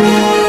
Let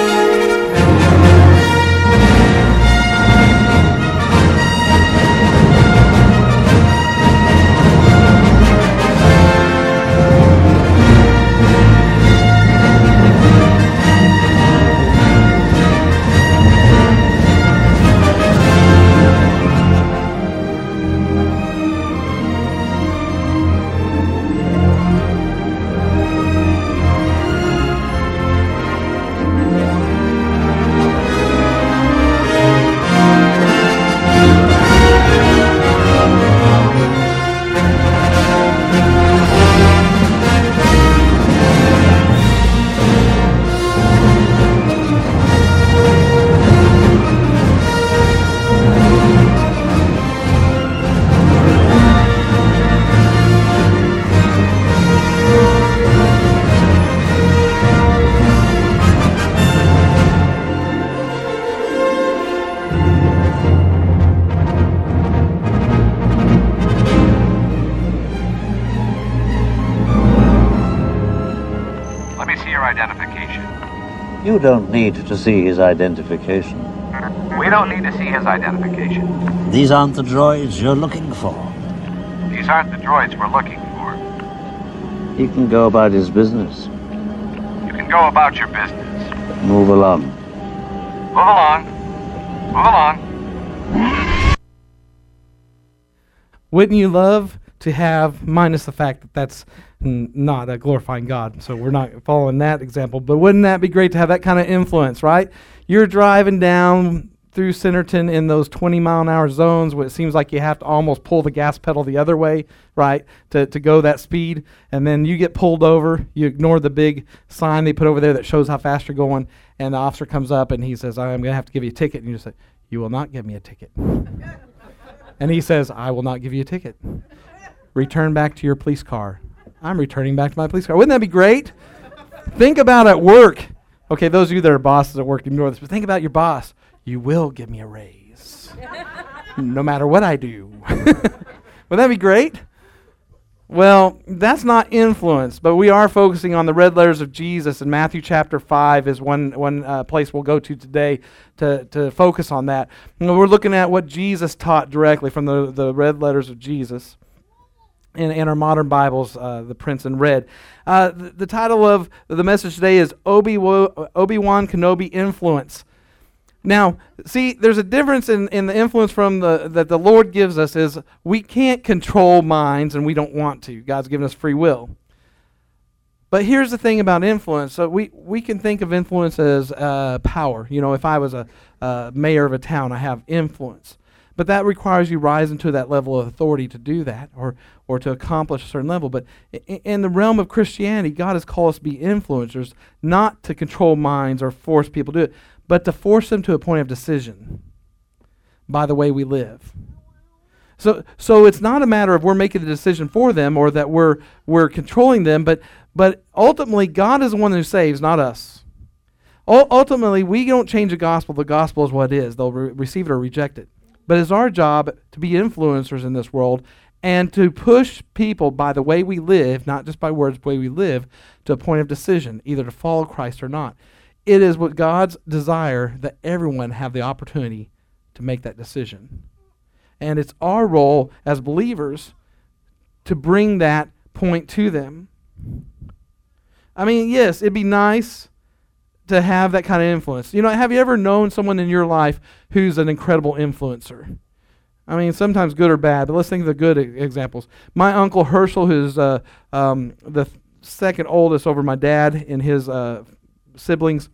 You don't need to see his identification. We don't need to see his identification. These aren't the droids you're looking for. These aren't the droids we're looking for. He can go about his business. You can go about your business. Move along. Move along. Move along. Wouldn't you love to have, minus the fact that that's not a glorifying God, so we're not following that example, but wouldn't that be great to have that kind of influence, right? You're driving down through Centerton in those 20 mile an hour zones where it seems like you have to almost pull the gas pedal the other way, right, to, to go that speed. And then you get pulled over. You ignore the big sign they put over there that shows how fast you're going. And the officer comes up and he says, I'm going to have to give you a ticket. And you say, You will not give me a ticket. and he says, I will not give you a ticket. Return back to your police car. I'm returning back to my police car. Wouldn't that be great? think about at work. Okay, those of you that are bosses at work, ignore this, but think about your boss. You will give me a raise. no matter what I do. Would that be great? Well, that's not influence, but we are focusing on the red letters of Jesus, and Matthew chapter 5 is one, one uh, place we'll go to today to, to focus on that. And we're looking at what Jesus taught directly from the, the red letters of Jesus in, in our modern Bibles, uh, the Prince in red. Uh, the, the title of the message today is Obi Obi-Wan Kenobi Influence. Now, see, there's a difference in, in the influence from the that the Lord gives us is we can't control minds and we don't want to. God's given us free will. But here's the thing about influence. So we, we can think of influence as uh, power. You know, if I was a uh, mayor of a town, I have influence. But that requires you rise into that level of authority to do that or, or to accomplish a certain level. But in, the realm of Christianity, God has called us to be influencers, not to control minds or force people to do it, but to force them to a point of decision by the way we live. So, so it's not a matter of we're making the decision for them or that we're, we're controlling them, but, but ultimately, God is the one who saves, not us. U- ultimately, we don't change the gospel. The gospel is what it is. They'll re- receive it or reject it. But it's our job to be influencers in this world and to push people by the way we live, not just by words, the way we live, to a point of decision, either to follow Christ or not. It is what God's desire that everyone have the opportunity to make that decision. And it's our role as believers to bring that point to them. I mean, yes, it'd be nice to have that kind of influence. You know, have you ever known someone in your life who's an incredible influencer? I mean, sometimes good or bad, but let's think of the good examples. My uncle Herschel, who's uh, um, the second oldest over my dad and his uh, siblings,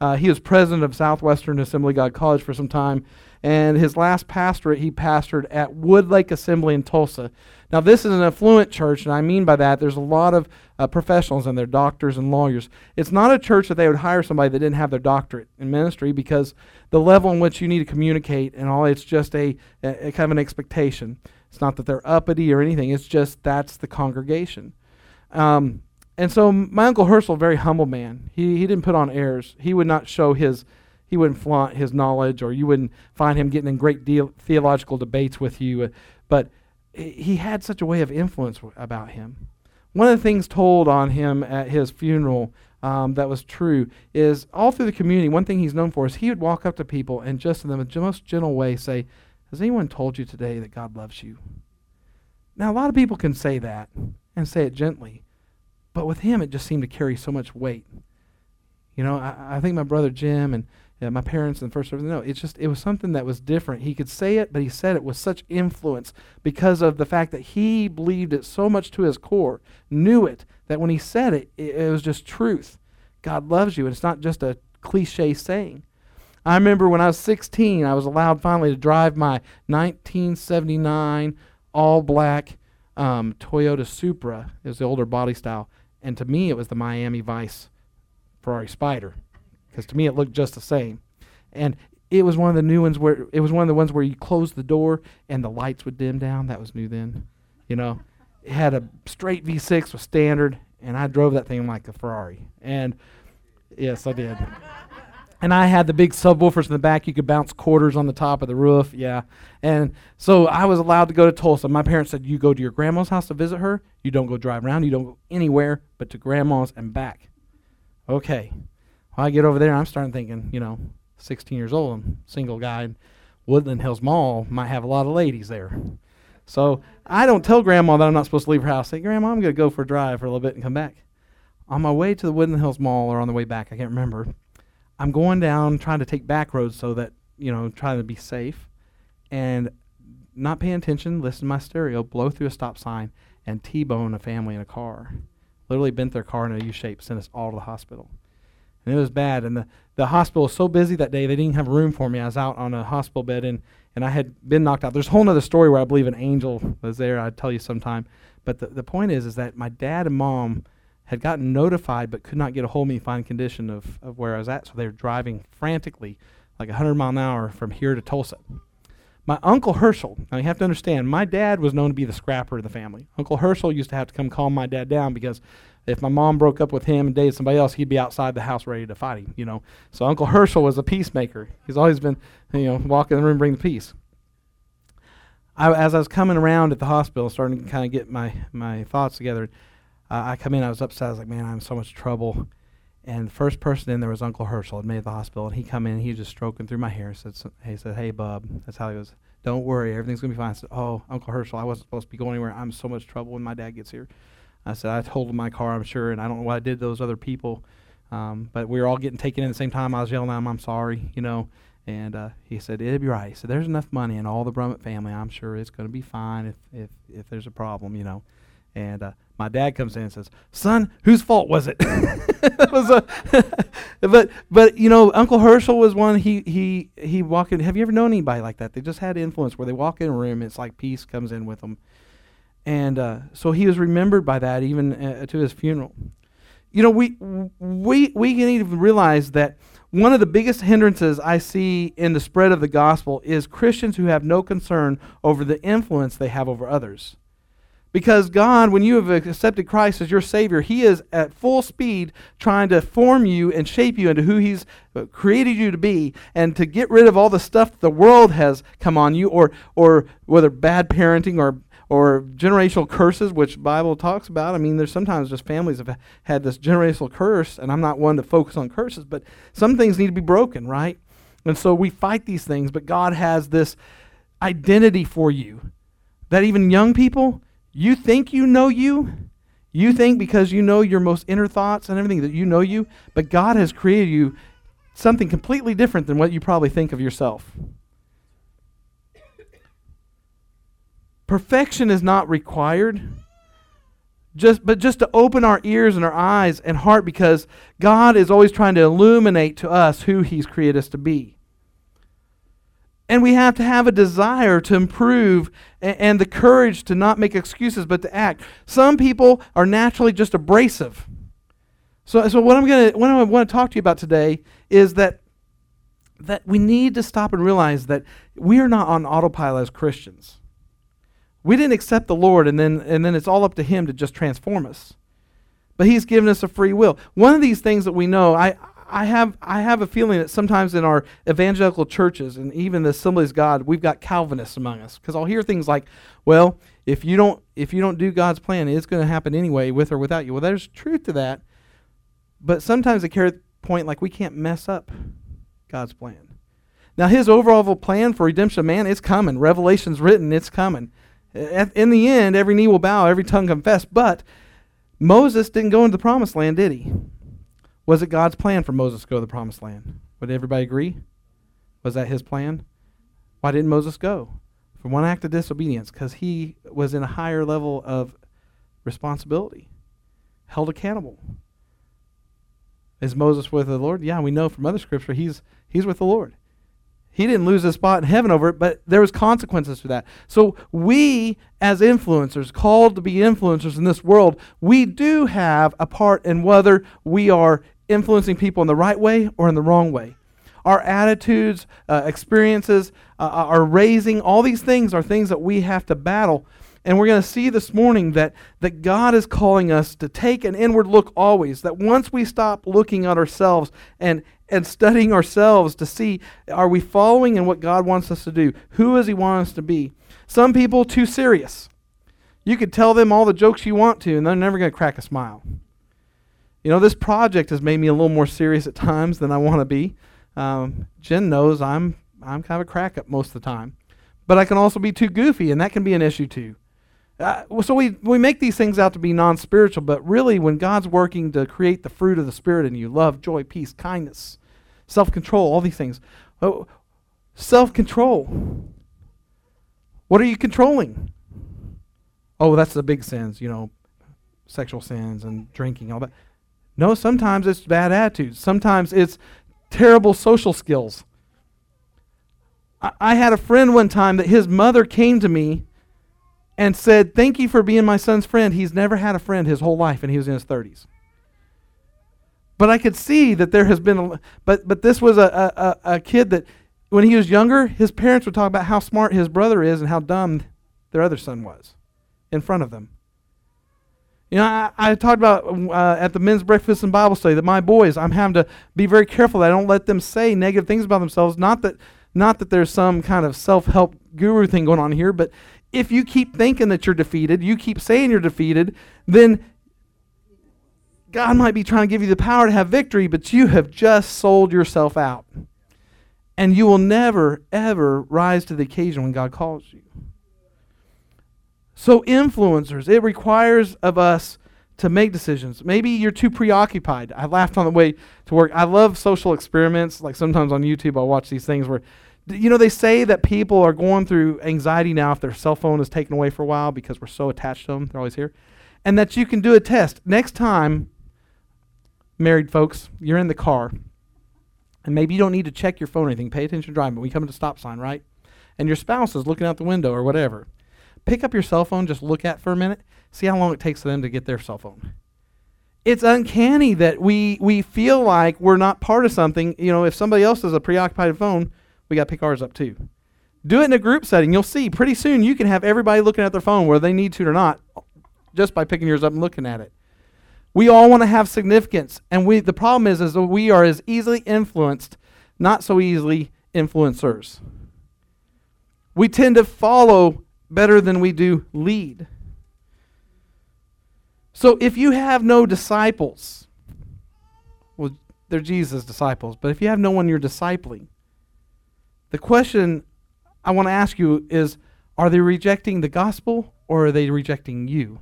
uh, he was president of Southwestern Assembly God College for some time, and his last pastorate he pastored at Woodlake Assembly in Tulsa. Now, this is an affluent church, and I mean by that there's a lot of uh, professionals in there, doctors and lawyers. It's not a church that they would hire somebody that didn't have their doctorate in ministry because the level in which you need to communicate and all, it's just a, a, a kind of an expectation. It's not that they're uppity or anything, it's just that's the congregation. Um, and so my uncle Herschel, very humble man. He he didn't put on airs. He would not show his he wouldn't flaunt his knowledge, or you wouldn't find him getting in great deal, theological debates with you. Uh, but he had such a way of influence about him. One of the things told on him at his funeral um, that was true is all through the community, one thing he's known for is he would walk up to people and just in the most gentle way say, Has anyone told you today that God loves you? Now, a lot of people can say that and say it gently, but with him, it just seemed to carry so much weight. You know, I, I think my brother Jim and uh, my parents and first service, no, it's just, it was something that was different. He could say it, but he said it with such influence because of the fact that he believed it so much to his core, knew it, that when he said it, it, it was just truth. God loves you, and it's not just a cliche saying. I remember when I was 16, I was allowed finally to drive my 1979 all black um, Toyota Supra. It was the older body style. And to me, it was the Miami Vice Ferrari Spyder because to me it looked just the same. And it was one of the new ones where it was one of the ones where you closed the door and the lights would dim down. That was new then, you know. It had a straight V6 with standard, and I drove that thing like a Ferrari. And yes, I did. And I had the big subwoofers in the back. You could bounce quarters on the top of the roof. Yeah. And so I was allowed to go to Tulsa. My parents said, You go to your grandma's house to visit her. You don't go drive around. You don't go anywhere but to grandma's and back. Okay. Well, I get over there, and I'm starting thinking, you know, 16 years old, I'm single guy. And Woodland Hills Mall might have a lot of ladies there. So I don't tell grandma that I'm not supposed to leave her house. I say, Grandma, I'm going to go for a drive for a little bit and come back. On my way to the Woodland Hills Mall or on the way back, I can't remember. I'm going down trying to take back roads so that, you know, trying to be safe and not paying attention, listen to my stereo, blow through a stop sign, and T bone a family in a car. Literally bent their car in a U shape, sent us all to the hospital. And it was bad. And the, the hospital was so busy that day, they didn't have room for me. I was out on a hospital bed and, and I had been knocked out. There's a whole other story where I believe an angel was there. I'd tell you sometime. But the, the point is, is that my dad and mom had gotten notified but could not get a hold of me to find condition of, of where I was at. So they were driving frantically, like 100 mile an hour from here to Tulsa. My uncle Herschel, now you have to understand, my dad was known to be the scrapper of the family. Uncle Herschel used to have to come calm my dad down because if my mom broke up with him and dated somebody else, he'd be outside the house ready to fight him, you know. So Uncle Herschel was a peacemaker. He's always been, you know, walk in the room, bring the peace. I, as I was coming around at the hospital, starting to kind of get my, my thoughts together, uh, I come in, I was upset. I was like, man, I'm in so much trouble. And the first person in there was Uncle Herschel, admitted at the hospital, and he come in, he was just stroking through my hair. Said, he said, hey, bub, that's how he was. Don't worry, everything's gonna be fine. I said, oh, Uncle Herschel, I wasn't supposed to be going anywhere. I'm so much trouble when my dad gets here. I said, I told my car, I'm sure, and I don't know what I did to those other people. Um, but we were all getting taken in at the same time. I was yelling at him, I'm sorry, you know. And uh, he said, it'll be right. He said, there's enough money in all the Brummett family. I'm sure it's going to be fine if, if, if there's a problem, you know. And uh, my dad comes in and says, "Son, whose fault was it?" it was a but but you know, Uncle Herschel was one. He he he walked in. Have you ever known anybody like that? They just had influence where they walk in a room, it's like peace comes in with them, and uh, so he was remembered by that even uh, to his funeral. You know, we we we need to realize that one of the biggest hindrances I see in the spread of the gospel is Christians who have no concern over the influence they have over others. Because God, when you have accepted Christ as your Savior, He is at full speed trying to form you and shape you into who He's uh, created you to be and to get rid of all the stuff the world has come on you, or, or whether bad parenting or, or generational curses, which Bible talks about. I mean, there's sometimes just families have had this generational curse, and I'm not one to focus on curses, but some things need to be broken, right? And so we fight these things, but God has this identity for you that even young people, you think you know you? You think because you know your most inner thoughts and everything that you know you, but God has created you something completely different than what you probably think of yourself. Perfection is not required. Just but just to open our ears and our eyes and heart because God is always trying to illuminate to us who he's created us to be. And we have to have a desire to improve and, and, the courage to not make excuses but to act. Some people are naturally just abrasive. So, so what I'm gonna what I want to talk to you about today is that that we need to stop and realize that we are not on autopilot as Christians. We didn't accept the Lord and then and then it's all up to him to just transform us. But he's given us a free will. One of these things that we know, I I have I have a feeling that sometimes in our evangelical churches and even the Assemblies of God, we've got Calvinists among us because I'll hear things like, "Well, if you don't if you don't do God's plan, it's going to happen anyway, with or without you." Well, there's truth to that, But sometimes they carry the point like we can't mess up God's plan. Now, his overall plan for redemption of man is coming. Revelation's written, it's coming. In the end, every knee will bow, every tongue confess. But Moses didn't go into the promised land, did he? Was it God's plan for Moses to go to the promised land? Would everybody agree? Was that his plan? Why didn't Moses go? For one act of disobedience, because he was in a higher level of responsibility, held accountable. Is Moses with the Lord? Yeah, we know from other scripture he's he's with the Lord. He didn't lose his spot in heaven over it, but there was consequences to that. So we, as influencers, called to be influencers in this world, we do have a part in whether we are influencing people in the right way or in the wrong way. Our attitudes, uh, experiences, uh, our raising, all these things are things that we have to battle. And we're going to see this morning that, that God is calling us to take an inward look always. That once we stop looking at ourselves and, and studying ourselves to see are we following in what God wants us to do? Who does He want us to be? Some people, too serious. You could tell them all the jokes you want to, and they're never going to crack a smile. You know, this project has made me a little more serious at times than I want to be. Um, Jen knows I'm I'm kind of a crack up most of the time, but I can also be too goofy, and that can be an issue too. Uh, so we we make these things out to be non spiritual, but really, when God's working to create the fruit of the Spirit in you love, joy, peace, kindness, self control, all these things. Oh, self control. What are you controlling? Oh, that's the big sins, you know, sexual sins and drinking, all that. No, sometimes it's bad attitudes. Sometimes it's terrible social skills. I, I had a friend one time that his mother came to me and said, Thank you for being my son's friend. He's never had a friend his whole life, and he was in his 30s. But I could see that there has been a, but but this was a, a, a kid that when he was younger, his parents would talk about how smart his brother is and how dumb their other son was in front of them. You know, I, I talked about uh, at the men's breakfast and Bible study that my boys, I'm having to be very careful that I don't let them say negative things about themselves. Not that, not that there's some kind of self-help guru thing going on here, but if you keep thinking that you're defeated, you keep saying you're defeated, then God might be trying to give you the power to have victory, but you have just sold yourself out. And you will never, ever rise to the occasion when God calls you. So, influencers, it requires of us to make decisions. Maybe you're too preoccupied. I laughed on the way to work. I love social experiments. Like sometimes on YouTube, I'll watch these things where, you know, they say that people are going through anxiety now if their cell phone is taken away for a while because we're so attached to them. They're always here. And that you can do a test. Next time married folks, you're in the car, and maybe you don't need to check your phone or anything. Pay attention to driving. But we come to a stop sign, right? And your spouse is looking out the window or whatever. Pick up your cell phone, just look at for a minute, see how long it takes for them to get their cell phone. It's uncanny that we we feel like we're not part of something. You know, if somebody else has a preoccupied phone, we got to pick ours up too. Do it in a group setting. You'll see pretty soon you can have everybody looking at their phone whether they need to or not, just by picking yours up and looking at it. We all want to have significance, and we the problem is is that we are as easily influenced, not so easily influencers. We tend to follow better than we do lead. So if you have no disciples, well, they're Jesus' disciples, but if you have no one you're discipling, the question I want to ask you is are they rejecting the gospel or are they rejecting you?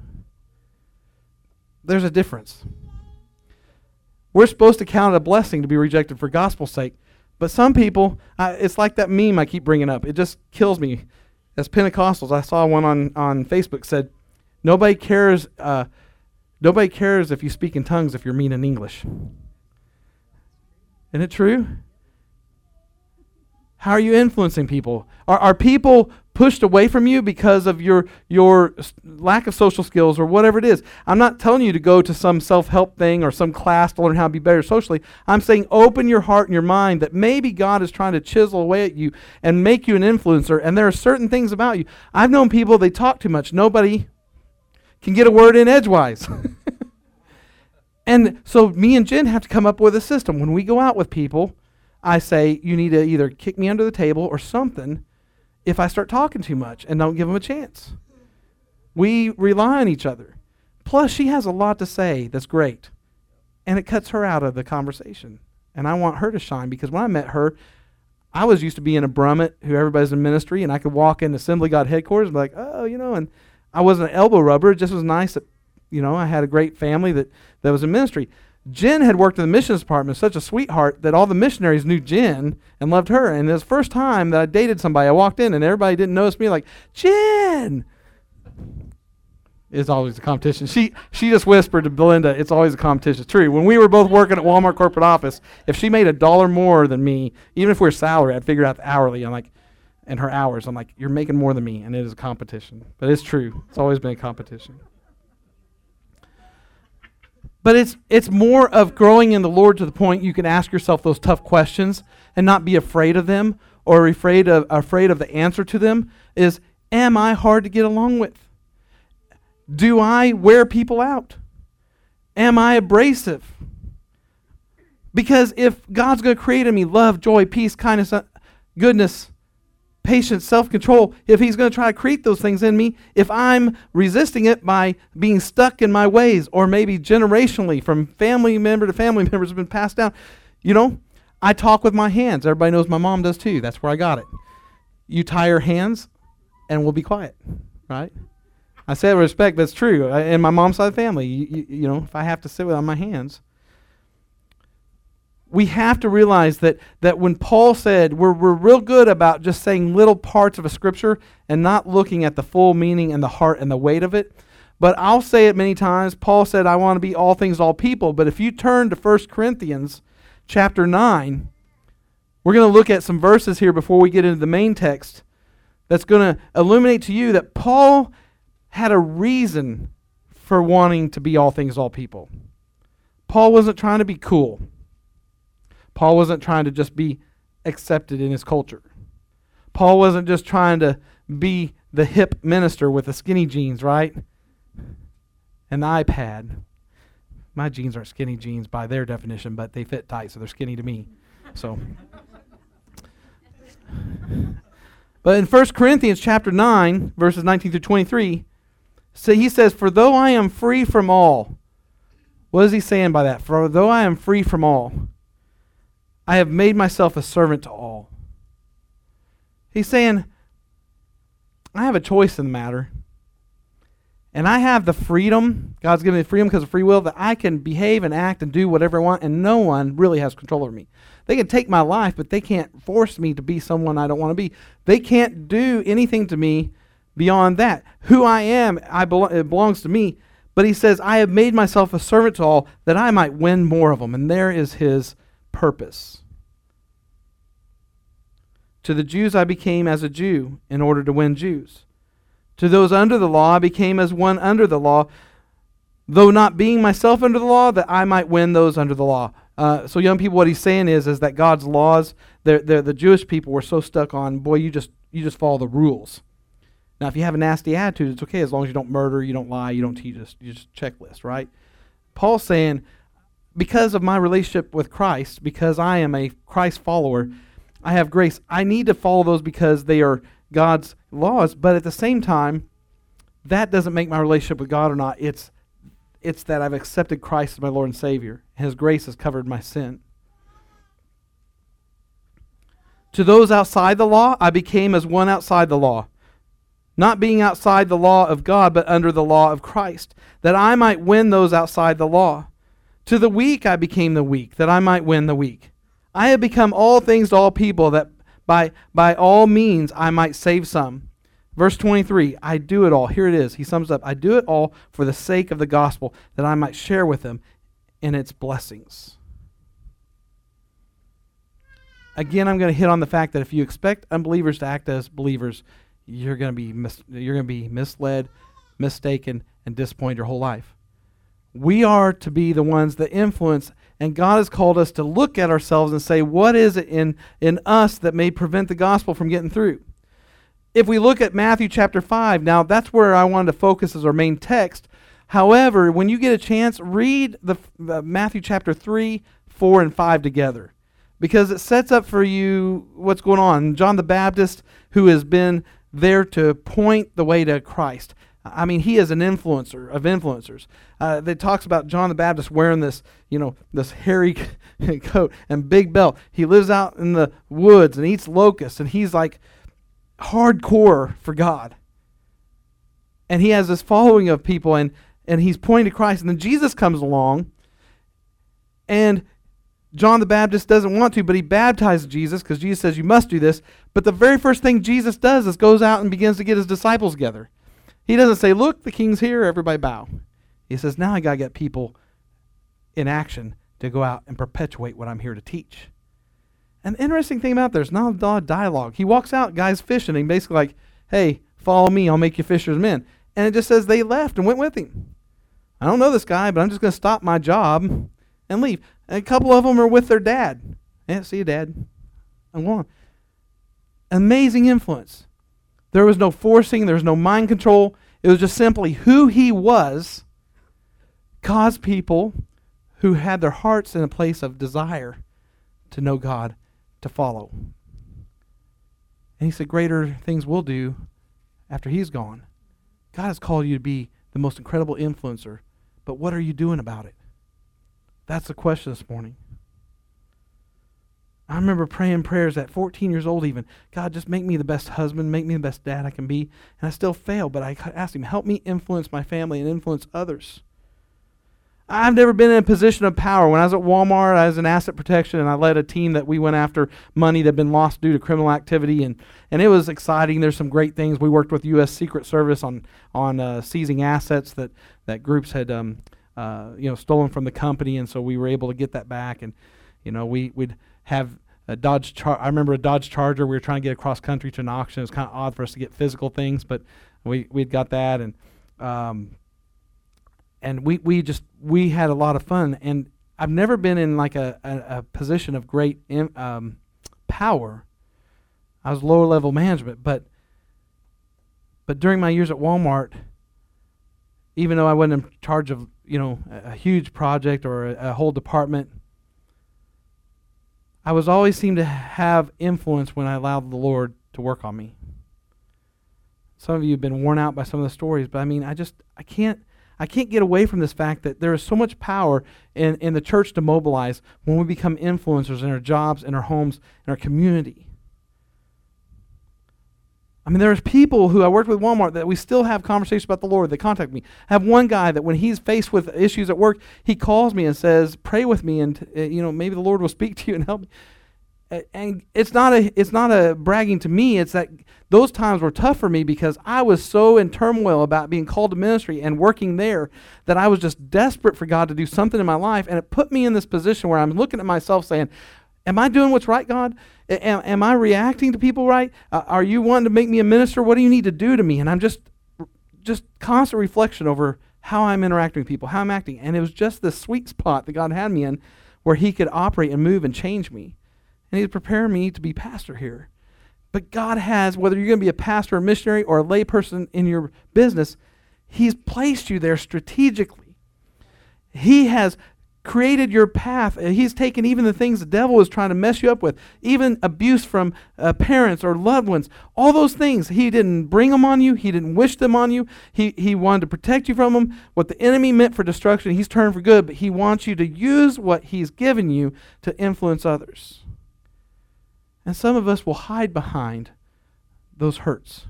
There's a difference. We're supposed to count it a blessing to be rejected for gospel's sake. But some people, uh, it's like that meme I keep bringing up. It just kills me. As Pentecostals, I saw one on, on Facebook said, "Nobody cares. Uh, nobody cares if you speak in tongues if you're mean in English." Isn't it true? How are you influencing people? Are, are people pushed away from you because of your your lack of social skills or whatever it is. I'm not telling you to go to some self-help thing or some class to learn how to be better socially. I'm saying open your heart and your mind that maybe God is trying to chisel away at you and make you an influencer and there are certain things about you. I've known people they talk too much. Nobody can get a word in edgewise. and so me and Jen have to come up with a system. When we go out with people, I say you need to either kick me under the table or something if I start talking too much and don't give them a chance. We rely on each other. Plus, she has a lot to say that's great. and it cuts her out of the conversation. And I want her to shine because when I met her, I was used to being a Brummett who everybody's in ministry, and I could walk in Assembly God headquarters and be like, oh, you know, and I wasn't an elbow rubber. It just was nice that, you know, I had a great family that, that was in ministry. Jen had worked in the missions department, such a sweetheart that all the missionaries knew Jen and loved her. And it was the first time that I dated somebody. I walked in and everybody didn't notice me, like, Jen! It's always a competition. She she just whispered to Belinda, it's always a competition. It's true. When we were both working at Walmart corporate office, if she made a dollar more than me, even if we are salary, I'd figure out the hourly. I'm like, and her hours. I'm like, you're making more than me, and it is a competition. But it's true. It's always been a competition. But it's it's more of growing in the Lord to the point you can ask yourself those tough questions and not be afraid of them or afraid of afraid of the answer to them. Is am I hard to get along with? Do I wear people out? Am I abrasive? Because if God's going to create in me love, joy, peace, kindness, uh, goodness, patience, self control, if He's going to try to create those things in me, if I'm resisting it by being stuck in my ways, or maybe generationally from family member to family members have been passed down, you know, I talk with my hands. Everybody knows my mom does too. That's where I got it. You tie your hands and we'll be quiet, right? I say with respect, but it's true. In my mom's side of the family, you, you, you know, if I have to sit with on my hands, we have to realize that, that when Paul said we're, we're real good about just saying little parts of a scripture and not looking at the full meaning and the heart and the weight of it. But I'll say it many times. Paul said, I want to be all things, all people. But if you turn to 1 Corinthians chapter 9, we're going to look at some verses here before we get into the main text that's going to illuminate to you that Paul had a reason for wanting to be all things, all people. Paul wasn't trying to be cool. Paul wasn't trying to just be accepted in his culture. Paul wasn't just trying to be the hip minister with the skinny jeans, right? An iPad. My jeans aren't skinny jeans by their definition, but they fit tight, so they're skinny to me. So. But in 1 Corinthians chapter 9, verses 19 through 23, so he says, For though I am free from all, what is he saying by that? For though I am free from all, I have made myself a servant to all. He's saying, I have a choice in the matter. And I have the freedom, God's given me freedom because of free will, that I can behave and act and do whatever I want, and no one really has control over me. They can take my life, but they can't force me to be someone I don't want to be. They can't do anything to me beyond that. Who I am, I belo- it belongs to me. But he says, I have made myself a servant to all that I might win more of them. And there is his purpose. To the Jews I became as a Jew in order to win Jews. To those under the law I became as one under the law, though not being myself under the law, that I might win those under the law. Uh, so, young people, what he's saying is, is that God's laws, they're, they're, the Jewish people were so stuck on, boy, you just you just follow the rules. Now, if you have a nasty attitude, it's okay as long as you don't murder, you don't lie, you don't teach us. You just checklist, right? Paul's saying, because of my relationship with Christ, because I am a Christ follower, I have grace. I need to follow those because they are God's laws, but at the same time, that doesn't make my relationship with God or not. It's it's that I've accepted Christ as my Lord and Savior. His grace has covered my sin. To those outside the law, I became as one outside the law not being outside the law of God, but under the law of Christ, that I might win those outside the law. To the weak I became the weak, that I might win the weak. I have become all things to all people, that by, by all means I might save some. Verse 23 I do it all. Here it is. He sums up I do it all for the sake of the gospel, that I might share with them in its blessings. Again, I'm going to hit on the fact that if you expect unbelievers to act as believers, you're going to be mis- you're going to be misled, mistaken, and disappointed your whole life. We are to be the ones that influence, and God has called us to look at ourselves and say, what is it in, in us that may prevent the gospel from getting through? If we look at Matthew chapter 5, now that's where I wanted to focus as our main text. However, when you get a chance, read the, the Matthew chapter 3, 4, and 5 together because it sets up for you what's going on. John the Baptist, who has been there to point the way to Christ. I mean, he is an influencer of influencers. Uh, that talks about John the Baptist wearing this, you know, this hairy coat and big belt. He lives out in the woods and eats locusts, and he's like hardcore for God. And he has this following of people, and and he's pointing to Christ. And then Jesus comes along, and John the Baptist doesn't want to, but he baptizes Jesus because Jesus says you must do this. But the very first thing Jesus does is goes out and begins to get his disciples together. He doesn't say, "Look, the king's here, everybody bow." He says, "Now I got to get people in action to go out and perpetuate what I'm here to teach." And the interesting thing about there's not a dialogue. He walks out, guys fishing, and he basically like, "Hey, follow me, I'll make you fishers men." And it just says they left and went with him. I don't know this guy, but I'm just going to stop my job and leave. And a couple of them are with their dad. Yeah, see you, dad. I'm going. Amazing influence. There was no forcing, there was no mind control. It was just simply who he was caused people who had their hearts in a place of desire to know God to follow. And he said, Greater things will do after he's gone. God has called you to be the most incredible influencer, but what are you doing about it? That's the question this morning. I remember praying prayers at 14 years old, even God, just make me the best husband, make me the best dad I can be. And I still fail, but I asked Him, help me influence my family and influence others. I've never been in a position of power. When I was at Walmart, I was in asset protection, and I led a team that we went after money that had been lost due to criminal activity, and, and it was exciting. There's some great things. We worked with U.S. Secret Service on on uh, seizing assets that that groups had um, uh, you know stolen from the company, and so we were able to get that back. And you know we would have a Dodge. Char- I remember a Dodge Charger. We were trying to get across country to an auction. It was kind of odd for us to get physical things, but we we'd got that, and um, and we, we just we had a lot of fun and i've never been in like a, a, a position of great um, power i was lower level management but but during my years at walmart even though i wasn't in charge of you know a, a huge project or a, a whole department i was always seemed to have influence when i allowed the lord to work on me some of you have been worn out by some of the stories but i mean i just i can't I can't get away from this fact that there is so much power in, in the church to mobilize when we become influencers in our jobs, in our homes, in our community. I mean, there's people who I worked with Walmart that we still have conversations about the Lord. They contact me. I have one guy that when he's faced with issues at work, he calls me and says, "Pray with me, and uh, you know maybe the Lord will speak to you and help me." and it's not a it's not a bragging to me it's that those times were tough for me because i was so in turmoil about being called to ministry and working there that i was just desperate for god to do something in my life and it put me in this position where i'm looking at myself saying am i doing what's right god am, am i reacting to people right? Uh, are you wanting to make me a minister? What do you need to do to me? And i'm just just constant reflection over how i'm interacting with people how i'm acting. And it was just this sweet spot that god had me in where he could operate and move and change me. And He's preparing me to be pastor here. But God has, whether you're going to be a pastor, a missionary, or a layperson in your business, He's placed you there strategically. He has created your path. He's taken even the things the devil is trying to mess you up with, even abuse from uh, parents or loved ones. All those things, he didn't bring them on you. He didn't wish them on you. He, he wanted to protect you from them. What the enemy meant for destruction, he's turned for good, but he wants you to use what he's given you to influence others. And some of us will hide behind those hurts.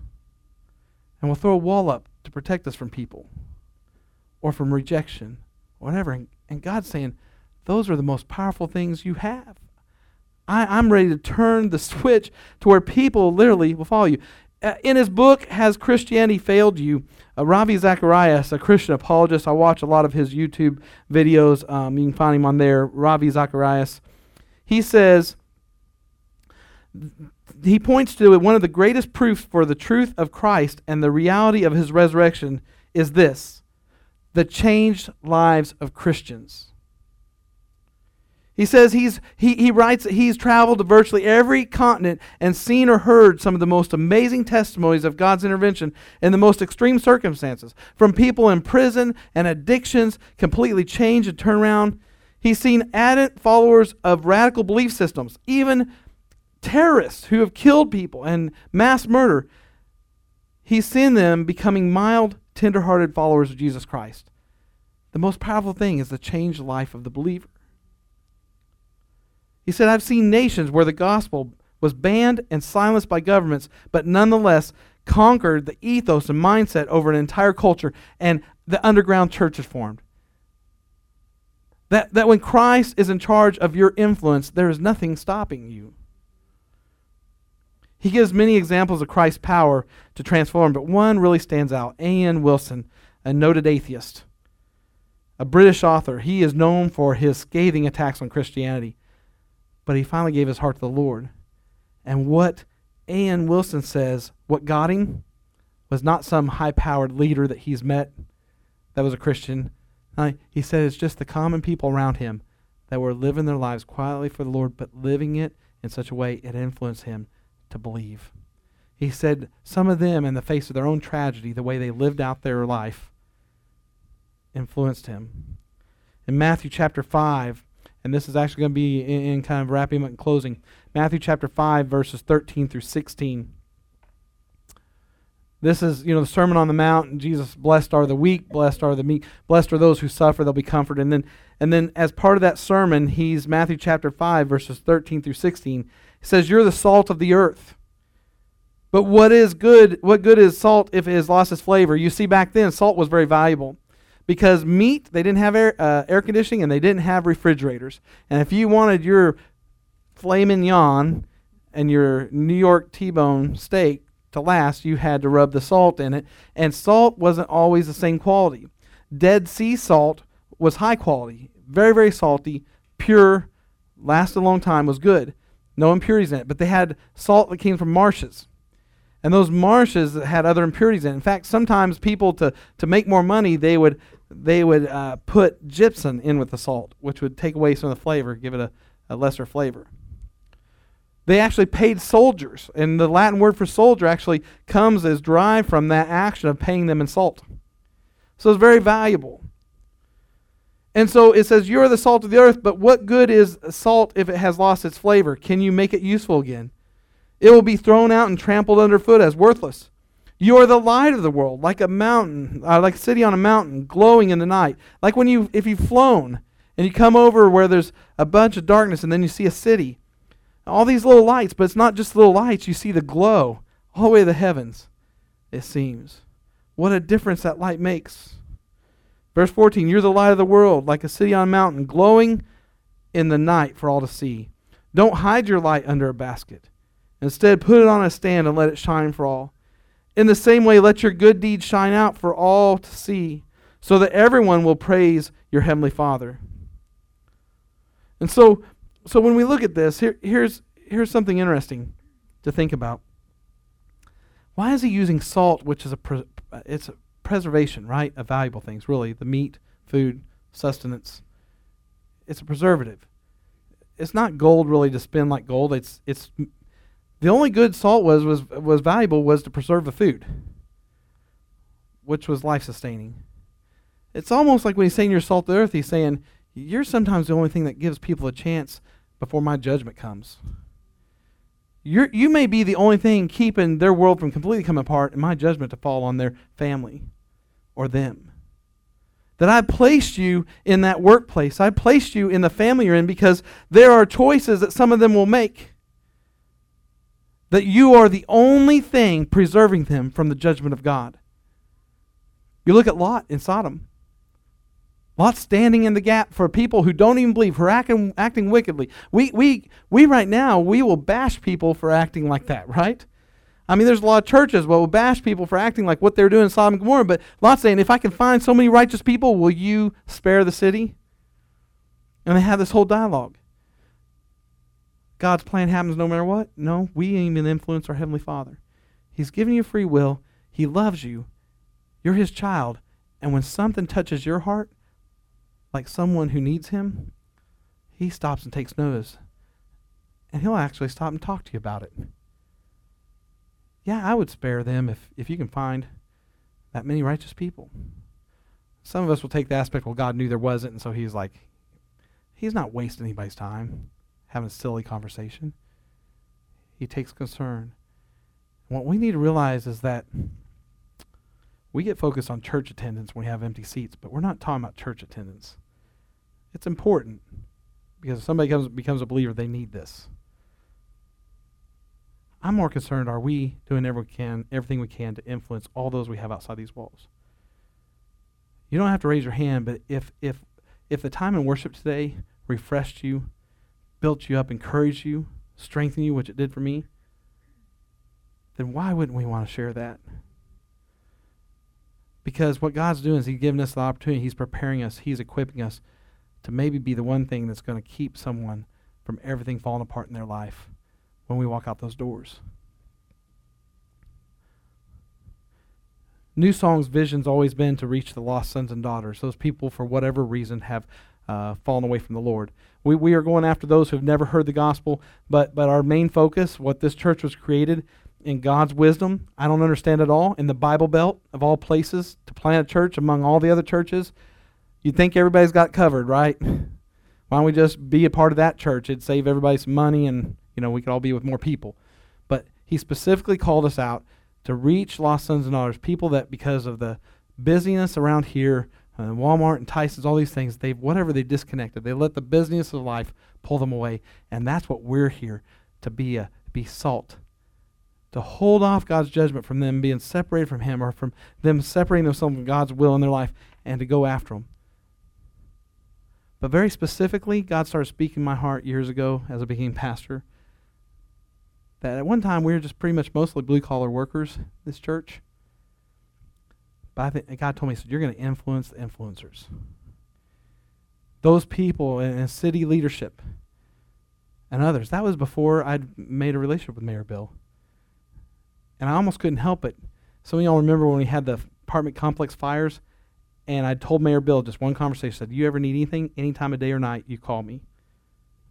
And we'll throw a wall up to protect us from people or from rejection, whatever. And, and God's saying, those are the most powerful things you have. I, am ready to turn the switch to where people literally will follow you. Uh, in his book, Has Christianity Failed You? Uh, Ravi Zacharias, a Christian apologist, I watch a lot of his YouTube videos. Um, you can find him on there, Ravi Zacharias. He says, he points to one of the greatest proofs for the truth of Christ and the reality of his resurrection is this the changed lives of Christians. He says he's, he, he writes he's traveled to virtually every continent and seen or heard some of the most amazing testimonies of God's intervention in the most extreme circumstances. From people in prison and addictions completely change and turn around. He's seen ardent followers of radical belief systems, even terrorists who have killed people and mass murder, he's seen them becoming mild tenderhearted followers of Jesus Christ. The most powerful thing is the changed life of the believer. He said, I've seen nations where the gospel was banned and silenced by governments, but nonetheless conquered the ethos and mindset over an entire culture, and the underground church is formed. That, that when Christ is in charge of your influence, there is nothing stopping you. He gives many examples of Christ's power to transform, but one really stands out. A.N. Wilson, a noted atheist, a British author. He is known for his scathing attacks on Christianity, but he finally gave his heart to the Lord. And what A.N. Wilson says, what got him was not some high powered leader that he's met that was a Christian. Uh, he said it's just the common people around him that were living their lives quietly for the Lord, but living it in such a way it influenced him to believe. He said some of them, in the face of their own tragedy, the way they lived out their life, influenced him. In Matthew chapter 5, and this is actually going to be in, in kind of wrapping up and closing, Matthew chapter 5, verses 13 through 16. This is, you know, the Sermon on the Mount, and Jesus, blessed are the weak, blessed are the meek, blessed are those who suffer, they'll be comforted. And then, and then as part of that sermon, he's Matthew chapter 5, verses 13 through 16. He says, You're the salt of the earth. But what is good? What good is salt if it has lost its flavor? You see, back then, salt was very valuable because meat, they didn't have air, uh, air conditioning and they didn't have refrigerators. And if you wanted your filet mignon and your New York T bone steak to last, you had to rub the salt in it. And salt wasn't always the same quality. Dead sea salt was high quality, very, very salty, pure, lasted a long time, was good. No impurities in it. But they had salt that came from marshes. And those marshes had other impurities in it. In fact, sometimes people, to, to make more money, they would, they would uh, put gypsum in with the salt, which would take away some of the flavor, give it a, a lesser flavor. They actually paid soldiers, and the Latin word for soldier actually comes as derived from that action of paying them in salt. So it's very valuable. And so it says, You are the salt of the earth, but what good is salt if it has lost its flavor? Can you make it useful again? It will be thrown out and trampled underfoot as worthless. You are the light of the world, like a mountain, uh, like a city on a mountain, glowing in the night. Like when you, if you've flown and you come over where there's a bunch of darkness and then you see a city all these little lights, but it's not just little lights. You see the glow all the way to the heavens, it seems. What a difference that light makes. Verse 14 You're the light of the world, like a city on a mountain, glowing in the night for all to see. Don't hide your light under a basket. Instead, put it on a stand and let it shine for all. In the same way, let your good deeds shine out for all to see, so that everyone will praise your heavenly Father. And so, so when we look at this, here, here's, here's something interesting to think about. Why is he using salt, which is a it's a preservation, right? Of valuable things, really, the meat, food, sustenance. It's a preservative. It's not gold really to spend like gold. It's it's the only good salt was was was valuable was to preserve the food, which was life sustaining. It's almost like when he's saying you're salt the earth, he's saying you're sometimes the only thing that gives people a chance before my judgment comes. you you may be the only thing keeping their world from completely coming apart and my judgment to fall on their family or them. That I placed you in that workplace. I placed you in the family you're in because there are choices that some of them will make. That you are the only thing preserving them from the judgment of God. You look at Lot in Sodom. Lot standing in the gap for people who don't even believe, who are acting, acting wickedly. We, we, we right now, we will bash people for acting like that, right? I mean, there's a lot of churches that will bash people for acting like what they're doing in Sodom and Gomorrah, but Lot's saying, if I can find so many righteous people, will you spare the city? And they have this whole dialogue. God's plan happens no matter what? No, we ain't even influence our Heavenly Father. He's given you free will. He loves you. You're His child. And when something touches your heart, like someone who needs him, he stops and takes notice. And he'll actually stop and talk to you about it. Yeah, I would spare them if, if you can find that many righteous people. Some of us will take the aspect, well, God knew there wasn't, and so he's like, he's not wasting anybody's time having a silly conversation. He takes concern. What we need to realize is that We get focused on church attendance when we have empty seats, but we're not talking about church attendance. It's important because if somebody comes, becomes a believer, they need this. I'm more concerned are we doing every can, everything we can to influence all those we have outside these walls? You don't have to raise your hand, but if, if, if the time in worship today refreshed you, built you up, encouraged you, strengthened you, which it did for me, then why wouldn't we want to share that? Because what God's doing is He's giving us the opportunity, He's preparing us, He's equipping us to maybe be the one thing that's going to keep someone from everything falling apart in their life when we walk out those doors. New Song's vision's always been to reach the lost sons and daughters, those people for whatever reason have uh, fallen away from the Lord. We, we are going after those who have never heard the gospel, but, but our main focus, what this church was created in God's wisdom, I don't understand at all, in the Bible Belt of all places, to plant a church among all the other churches. You'd think everybody's got covered, right? Why don't we just be a part of that church? It'd save everybody some money and, you know, we could all be with more people. But he specifically called us out to reach lost sons and daughters, people that because of the busyness around here, uh, Walmart and Tyson's, all these things, they've whatever they disconnected. They let the business of life pull them away, and that's what we're here to be a be salt, to hold off God's judgment from them being separated from Him or from them separating themselves from God's will in their life, and to go after them. But very specifically, God started speaking my heart years ago as I became pastor that at one time we were just pretty much mostly blue collar workers, this church. But I think God told me, he said, You're going to influence the influencers. Those people in, in city leadership and others. That was before I'd made a relationship with Mayor Bill. And I almost couldn't help it. Some of y'all remember when we had the apartment complex fires, and I told Mayor Bill just one conversation, said, Do You ever need anything, any time of day or night, you call me.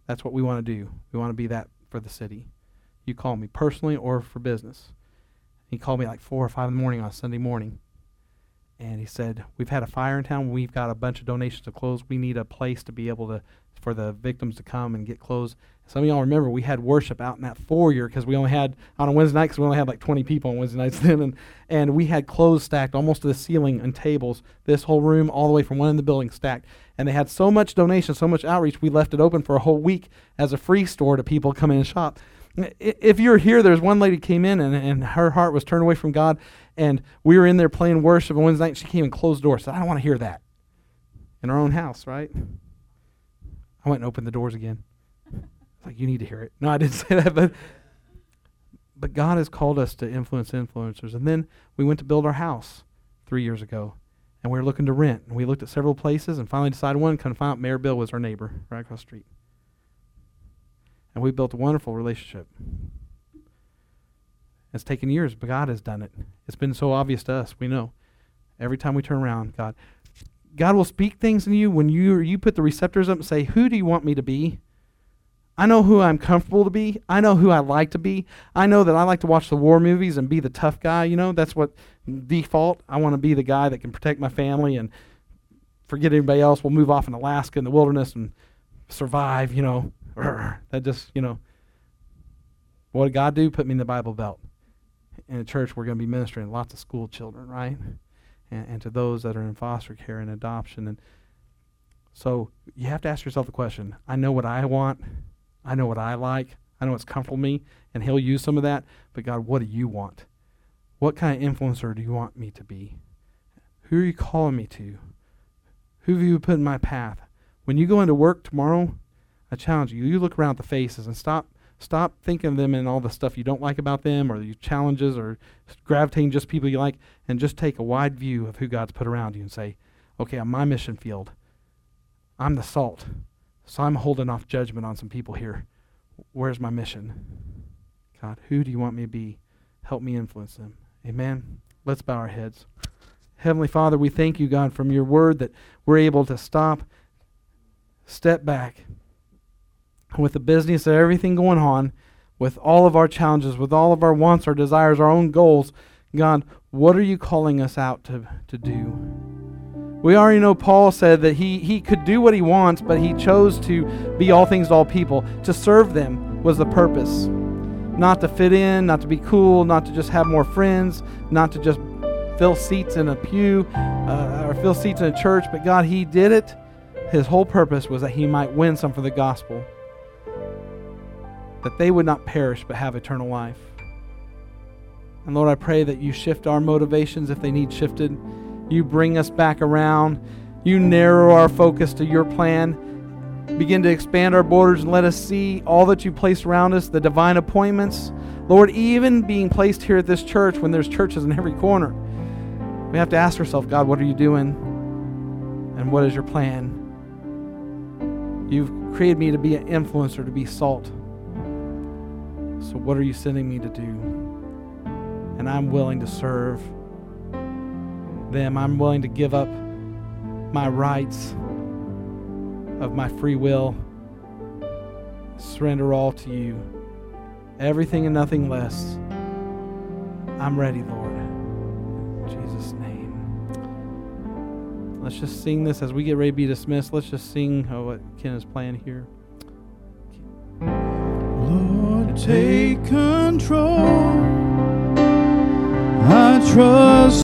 That's what we want to do. We want to be that for the city you call me personally or for business. He called me like four or five in the morning on Sunday morning. And he said, We've had a fire in town. We've got a bunch of donations of clothes. We need a place to be able to for the victims to come and get clothes. Some of y'all remember we had worship out in that foyer because we only had on a Wednesday night because we only had like 20 people on Wednesday nights then, and and we had clothes stacked almost to the ceiling and tables. This whole room, all the way from one end of the building, stacked. And they had so much donation, so much outreach. We left it open for a whole week as a free store to people come in and shop if you're here, there's one lady came in and, and her heart was turned away from God, and we were in there playing worship on Wednesday night. And she came and closed the door. Said, "I don't want to hear that." In our own house, right? I went and opened the doors again. It's like you need to hear it. No, I didn't say that, but but God has called us to influence influencers. And then we went to build our house three years ago, and we were looking to rent. And we looked at several places, and finally decided one. Of found out Mayor Bill was our neighbor right across the street and we built a wonderful relationship. It's taken years, but God has done it. It's been so obvious to us. We know. Every time we turn around, God, God will speak things in you when you you put the receptors up and say, "Who do you want me to be?" I know who I'm comfortable to be. I know who I like to be. I know that I like to watch the war movies and be the tough guy. You know, that's what default. I want to be the guy that can protect my family and forget everybody else. We'll move off in Alaska in the wilderness and survive. You know, that just, you know, what did God do? Put me in the Bible Belt. In a church, we're going to be ministering lots of school children, right? And, and to those that are in foster care and adoption. And so you have to ask yourself the question I know what I want, I know what I like, I know what's comfortable me, and He'll use some of that. But God, what do you want? What kind of influencer do you want me to be? Who are you calling me to? Who have you put in my path? When you go into work tomorrow, I challenge you. You look around at the faces and stop stop thinking of them and all the stuff you don't like about them or your challenges or gravitating just people you like and just take a wide view of who God's put around you and say, okay, on my mission field, I'm the salt. So I'm holding off judgment on some people here. Where's my mission? God, who do you want me to be? Help me influence them. Amen. Let's bow our heads. Heavenly Father, we thank you, God, from your word that we're able to stop, step back, with the business of everything going on, with all of our challenges, with all of our wants, our desires, our own goals, God, what are you calling us out to, to do? We already know Paul said that he, he could do what he wants, but he chose to be all things to all people. To serve them was the purpose. Not to fit in, not to be cool, not to just have more friends, not to just fill seats in a pew uh, or fill seats in a church, but God, He did it. His whole purpose was that He might win some for the gospel, that they would not perish but have eternal life. And Lord, I pray that you shift our motivations if they need shifted. You bring us back around. You narrow our focus to your plan. Begin to expand our borders and let us see all that you place around us, the divine appointments. Lord, even being placed here at this church when there's churches in every corner, we have to ask ourselves, God, what are you doing? And what is your plan? You've created me to be an influencer, to be salt. So, what are you sending me to do? and I'm willing to serve them. I'm willing to give up my rights of my free will, surrender all to you, everything and nothing less. I'm ready, Lord. In Jesus' name. Let's just sing this as we get ready to be dismissed. Let's just sing oh, what Ken is playing here. Take control. I trust